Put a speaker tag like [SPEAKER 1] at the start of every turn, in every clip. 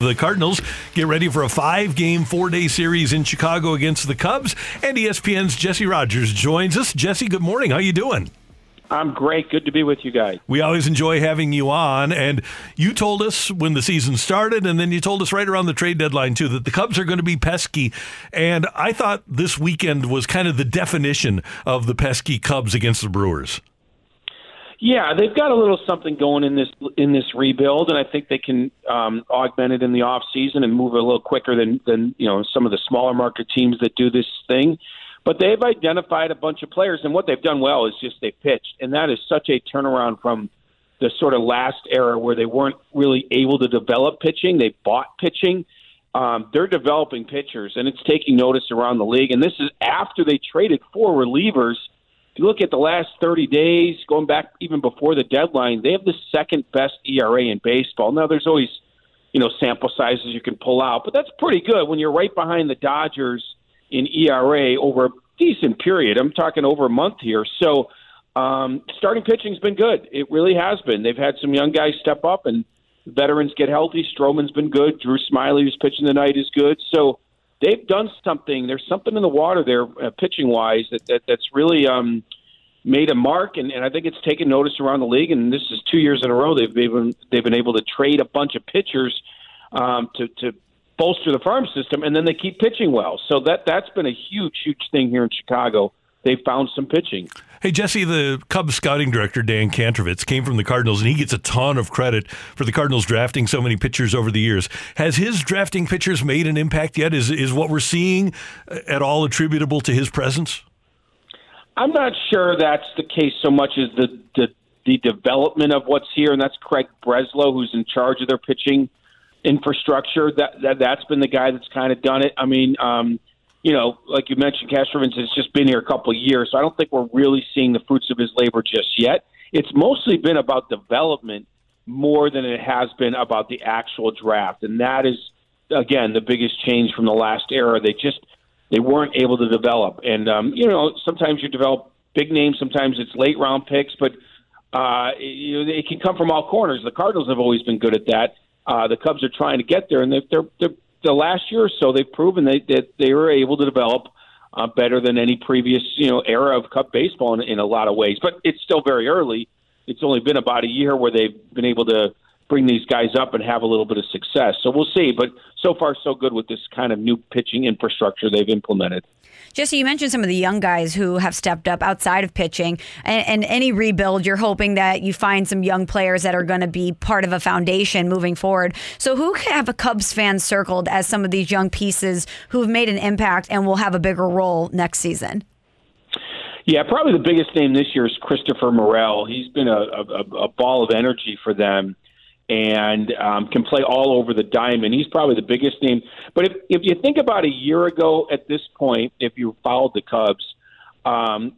[SPEAKER 1] The Cardinals get ready for a five game, four day series in Chicago against the Cubs. And ESPN's Jesse Rogers joins us. Jesse, good morning. How you doing?
[SPEAKER 2] I'm great. Good to be with you guys.
[SPEAKER 1] We always enjoy having you on. And you told us when the season started, and then you told us right around the trade deadline, too, that the Cubs are going to be pesky. And I thought this weekend was kind of the definition of the pesky Cubs against the Brewers.
[SPEAKER 2] Yeah, they've got a little something going in this in this rebuild, and I think they can um, augment it in the off season and move a little quicker than than you know some of the smaller market teams that do this thing. But they've identified a bunch of players, and what they've done well is just they pitched, and that is such a turnaround from the sort of last era where they weren't really able to develop pitching. They bought pitching. Um, they're developing pitchers, and it's taking notice around the league. And this is after they traded four relievers you look at the last 30 days, going back even before the deadline, they have the second best ERA in baseball. Now, there's always, you know, sample sizes you can pull out, but that's pretty good when you're right behind the Dodgers in ERA over a decent period. I'm talking over a month here. So, um, starting pitching's been good. It really has been. They've had some young guys step up and veterans get healthy. Stroman's been good. Drew Smyly, who's pitching tonight, is good. So, they've done something. There's something in the water there, uh, pitching wise, that, that that's really um, made a mark, and, and I think it's taken notice around the league. And this is two years in a row they've been they've been able to trade a bunch of pitchers um, to to bolster the farm system, and then they keep pitching well. So that that's been a huge huge thing here in Chicago. They found some pitching.
[SPEAKER 1] Hey, Jesse, the Cubs scouting director, Dan Kantrovitz, came from the Cardinals, and he gets a ton of credit for the Cardinals drafting so many pitchers over the years. Has his drafting pitchers made an impact yet? Is, is what we're seeing at all attributable to his presence?
[SPEAKER 2] I'm not sure that's the case so much as the, the, the development of what's here, and that's Craig Breslow, who's in charge of their pitching infrastructure. That, that that's been the guy that's kind of done it. I mean, um, you know, like you mentioned, Kantrovitz has just been here a couple of years, so I don't think we're really seeing the fruits of his labor just yet. It's mostly been about development more than it has been about the actual draft, and that is again the biggest change from the last era. They just they weren't able to develop, and um, you know sometimes you develop big names, sometimes it's late round picks, but uh, you know, it can come from all corners. The Cardinals have always been good at that. Uh, the Cubs are trying to get there, and they're, they're, they're the last year or so they've proven they, that they were able to develop uh, better than any previous you know era of Cub baseball in, in a lot of ways. But it's still very early. It's only been about a year where they've been able to bring these guys up and have a little bit of success. So we'll see. But so far, so good with this kind of new pitching infrastructure they've implemented.
[SPEAKER 3] Jesse, you mentioned some of the young guys who have stepped up outside of pitching. And, and any rebuild, you're hoping that you find some young players that are going to be part of a foundation moving forward. So, who have a Cubs fan circled as some of these young pieces who have made an impact and will have a bigger role next season?
[SPEAKER 2] Yeah, probably the biggest name this year is Christopher Morel. He's been a, a, a ball of energy for them and um, can play all over the diamond. He's probably the biggest name. But if, if you think about a year ago at this point, if you followed the Cubs, um,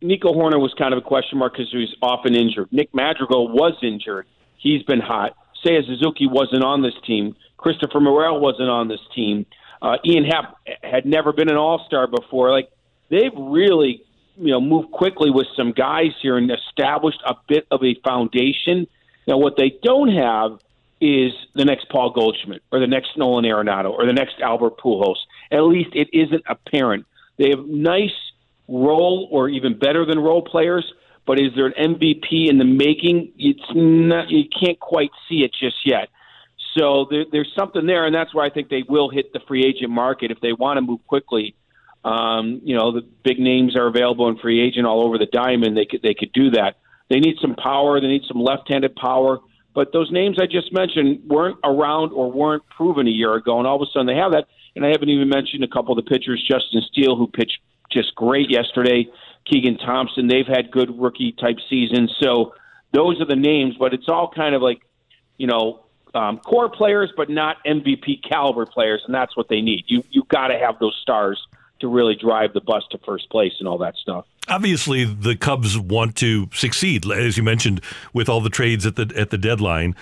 [SPEAKER 2] Nico Hoerner was kind of a question mark because he was often injured. Nick Madrigal was injured. He's been hot. Seiya Suzuki wasn't on this team. Christopher Morel wasn't on this team. Uh, Ian Happ had never been an All Star before. Like they've really, you know, moved quickly with some guys here and established a bit of a foundation now, what they don't have is the next Paul Goldschmidt or the next Nolan Arenado or the next Albert Pujols. At least it isn't apparent. They have nice role or even better than role players, but is there an MVP in the making? It's not. You can't quite see it just yet. So there, there's something there, and that's where I think they will hit the free agent market if they want to move quickly. Um, you know, the big names are available in free agent all over the diamond. They could they could do that. They need some power. They need some left-handed power. But those names I just mentioned weren't around or weren't proven a year ago, and all of a sudden they have that. And I haven't even mentioned a couple of the pitchers, Justin Steele, who pitched just great yesterday, Keegan Thompson. They've had good rookie type seasons. So those are the names, but it's all kind of like, you know, um, core players, but not MVP caliber players, and that's what they need. You you got to have those stars to really drive the bus to first place and all that stuff.
[SPEAKER 1] Obviously, the Cubs want to succeed, as you mentioned, with all the trades at the at the deadline.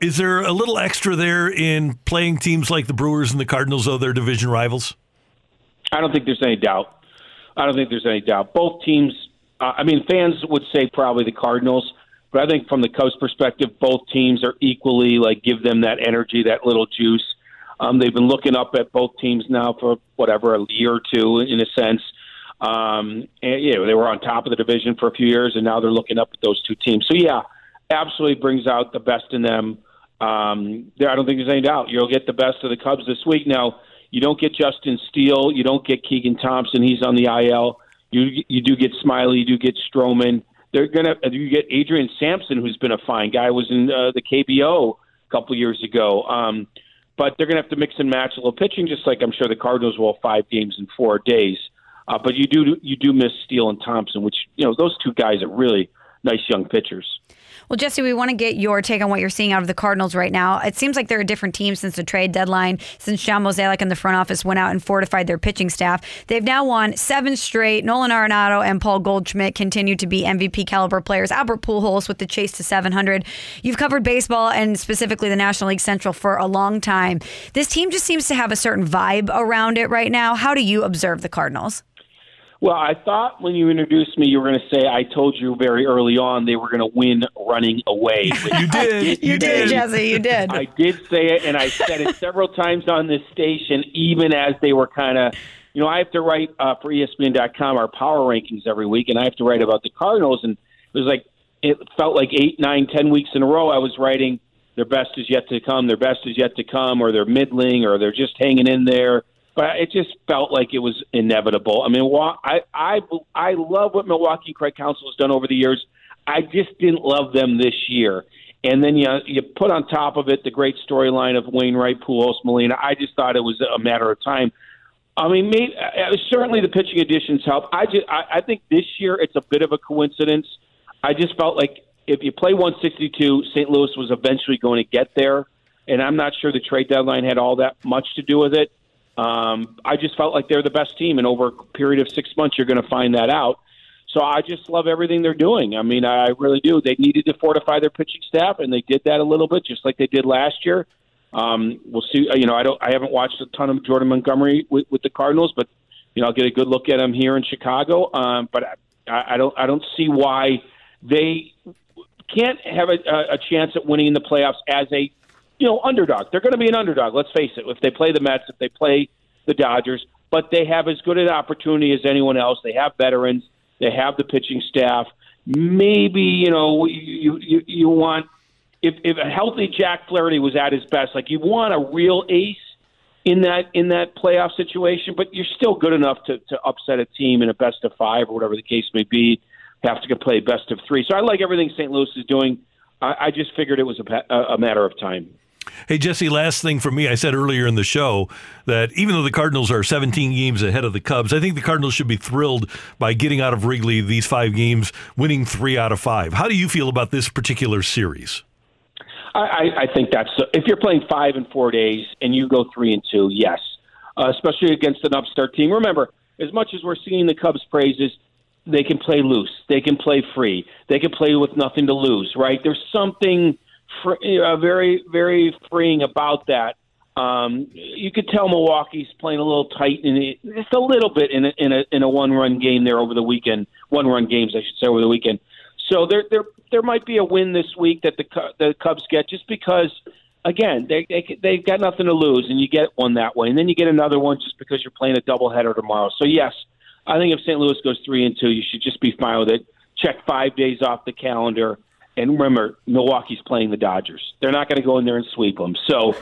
[SPEAKER 1] Is there a little extra there in playing teams like the Brewers and the Cardinals, though they're division rivals?
[SPEAKER 2] I don't think there's any doubt. I don't think there's any doubt. Both teams. Uh, I mean, fans would say probably the Cardinals, but I think from the Cubs' perspective, both teams are equally like give them that energy, that little juice. Um, they've been looking up at both teams now for whatever a year or two, in a sense. Um, and you know, they were on top of the division for a few years, and now they're looking up at those two teams. So yeah, absolutely brings out the best in them. Um, there, I don't think there's any doubt you'll get the best of the Cubs this week. Now, you don't get Justin Steele, you don't get Keegan Thompson. He's on the IL. You you do get Smyly, you do get Stroman. They're gonna you get Adrian Sampson, who's been a fine guy, was in uh, the KBO a couple years ago. Um, but they're going to have to mix and match a little pitching, just like I'm sure the Cardinals will five games in four days. Uh, but you do you do miss Steele and Thompson, which you know those two guys are really nice young pitchers.
[SPEAKER 3] Well, Jesse, we want to get your take on what you're seeing out of the Cardinals right now. It seems like they're a different team since the trade deadline, since John Mozeliak in the front office went out and fortified their pitching staff. They've now won seven straight. Nolan Arenado and Paul Goldschmidt continue to be MVP caliber players. Albert Pujols with the chase to 700. You've covered baseball and specifically the National League Central for a long time. This team just seems to have a certain vibe around it right now. How do you observe the Cardinals?
[SPEAKER 2] Well, I thought when you introduced me, you were going to say I told you very early on they were going to win running away.
[SPEAKER 1] you did.
[SPEAKER 3] You, did, Jesse. You did.
[SPEAKER 2] I did say it, and I said it several times on this station, even as they were kind of. You know, I have to write uh, for ESPN.com our power rankings every week, and I have to write about the Cardinals. And it was like it felt like eight, nine, ten weeks in a row. I was writing their best is yet to come, their best is yet to come, or they're middling, or they're just hanging in there but it just felt like it was inevitable. I mean, I I I love what Milwaukee Craig Counsell has done over the years. I just didn't love them this year. And then you you put on top of it the great storyline of Wainwright, Pujols, Molina. I just thought it was a matter of time. I mean, maybe, uh, certainly the pitching additions help. I just I, I think this year it's a bit of a coincidence. I just felt like if you play 162, St. Louis was eventually going to get there, and I'm not sure the trade deadline had all that much to do with it. Um, I just felt like they're the best team, and over a period of six months, you're going to find that out. So I just love everything they're doing. I mean, I really do. They needed to fortify their pitching staff, and they did that a little bit, just like they did last year. Um, we'll see. You know, I don't. I haven't watched a ton of Jordan Montgomery with, with the Cardinals, but you know, I'll get a good look at him here in Chicago. Um, but I, I don't. I don't see why they can't have a, a chance at winning in the playoffs as a you know, underdog. They're going to be an underdog. Let's face it. If they play the Mets, if they play the Dodgers, but they have as good an opportunity as anyone else. They have veterans. They have the pitching staff. Maybe you know you you, you want if if a healthy Jack Flaherty was at his best, like you want a real ace in that in that playoff situation, but you're still good enough to to upset a team in a best of five or whatever the case may be. Have to play best of three. So I like everything St. Louis is doing. I, I just figured it was a, a matter of time.
[SPEAKER 1] Hey, Jesse, last thing for me. I said earlier in the show that even though the Cardinals are 17 games ahead of the Cubs, I think the Cardinals should be thrilled by getting out of Wrigley these five games, winning three out of five. How do you feel about this particular series?
[SPEAKER 2] I, I think that's if you're playing five in four days and you go three and two, yes, uh, especially against an upstart team. Remember, as much as we're seeing the Cubs' praises, they can play loose, they can play free, they can play with nothing to lose. Right? There's something fr- uh, very very freeing about that. Um, you could tell Milwaukee's playing a little tight in just a little bit in a, in a in a one run game there over the weekend. One run games, I should say, over the weekend. So there there there might be a win this week that the the Cubs get just because again they they they've got nothing to lose and you get one that way and then you get another one just because you're playing a doubleheader tomorrow. So yes, I think if St. Louis goes three and two, you should just be fine with it. Check five days off the calendar and remember, Milwaukee's playing the Dodgers. They're not going to go in there and sweep them. So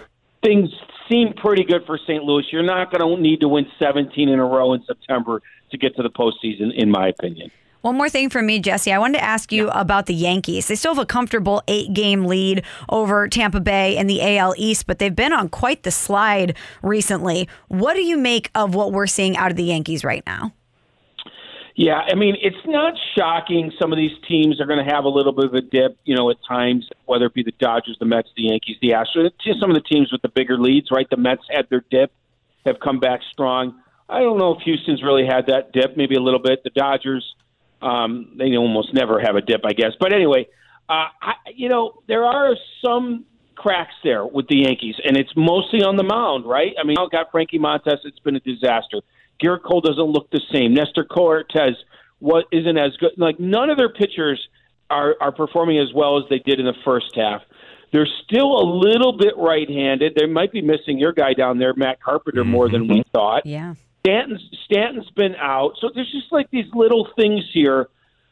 [SPEAKER 2] things seem pretty good for St. Louis. You're not going to need to win 17 in a row in September to get to the postseason, in my opinion.
[SPEAKER 3] One more thing for me, Jesse. I wanted to ask you yeah. about the Yankees. They still have a comfortable eight game lead over Tampa Bay in the AL East, but they've been on quite the slide recently. What do you make of what we're seeing out of the Yankees right now?
[SPEAKER 2] Yeah, I mean, it's not shocking. Some of these teams are going to have a little bit of a dip, you know, at times, whether it be the Dodgers, the Mets, the Yankees, the Astros. Just some of the teams with the bigger leads, right? The Mets had their dip, have come back strong. I don't know if Houston's really had that dip, maybe a little bit. The Dodgers, um, they almost never have a dip, I guess. But anyway, uh, I, you know, there are some cracks there with the Yankees, and it's mostly on the mound, right? I mean, I got Frankie Montas; it's been a disaster. Gerrit Cole doesn't look the same. Nestor Cortes what isn't as good. Like none of their pitchers are are performing as well as they did in the first half. They're still a little bit right-handed. They might be missing your guy down there, Matt Carpenter, more than we mm-hmm. thought.
[SPEAKER 3] Yeah.
[SPEAKER 2] Stanton's Stanton's been out, so there's just like these little things here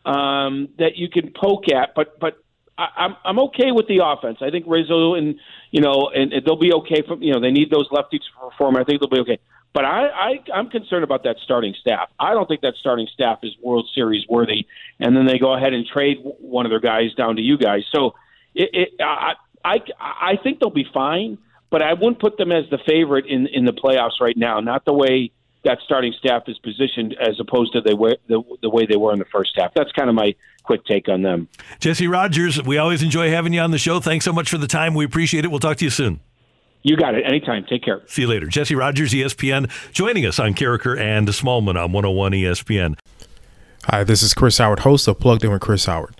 [SPEAKER 2] um, that you can poke at. But but I, I'm I'm okay with the offense. I think Rizzo and you know and, and they'll be okay. From you know they need those lefties to perform. I think they'll be okay. But I, I I'm concerned about that starting staff. I don't think that starting staff is World Series worthy. And then they go ahead and trade one of their guys down to you guys. So it, it I I I think they'll be fine. But I wouldn't put them as the favorite in in the playoffs right now. Not the way that starting staff is positioned as opposed to the way, the, the way they were in the first half. That's kind of my quick take on them.
[SPEAKER 1] Jesse Rogers, we always enjoy having you on the show. Thanks so much for the time. We appreciate it. We'll talk to you soon.
[SPEAKER 2] You got it. Anytime. Take care.
[SPEAKER 1] See you later. Jesse Rogers, ESPN, joining us on Karraker and Smallman on 101 ESPN.
[SPEAKER 4] Hi, this is Chris Howard, host of Plugged In with Chris Howard.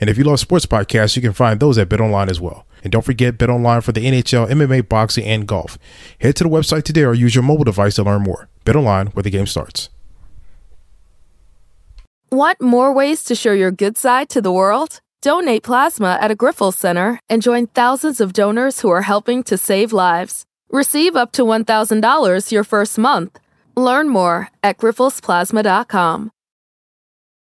[SPEAKER 4] And if you love sports podcasts, you can find those at BetOnline as well. And don't forget BetOnline for the NHL, MMA, boxing, and golf. Head to the website today or use your mobile device to learn more. BetOnline, where the game starts.
[SPEAKER 5] Want more ways to show your good side to the world? Donate plasma at a Grifols Center and join thousands of donors who are helping to save lives. Receive up to $1,000 your first month. Learn more at grifolsplasma.com.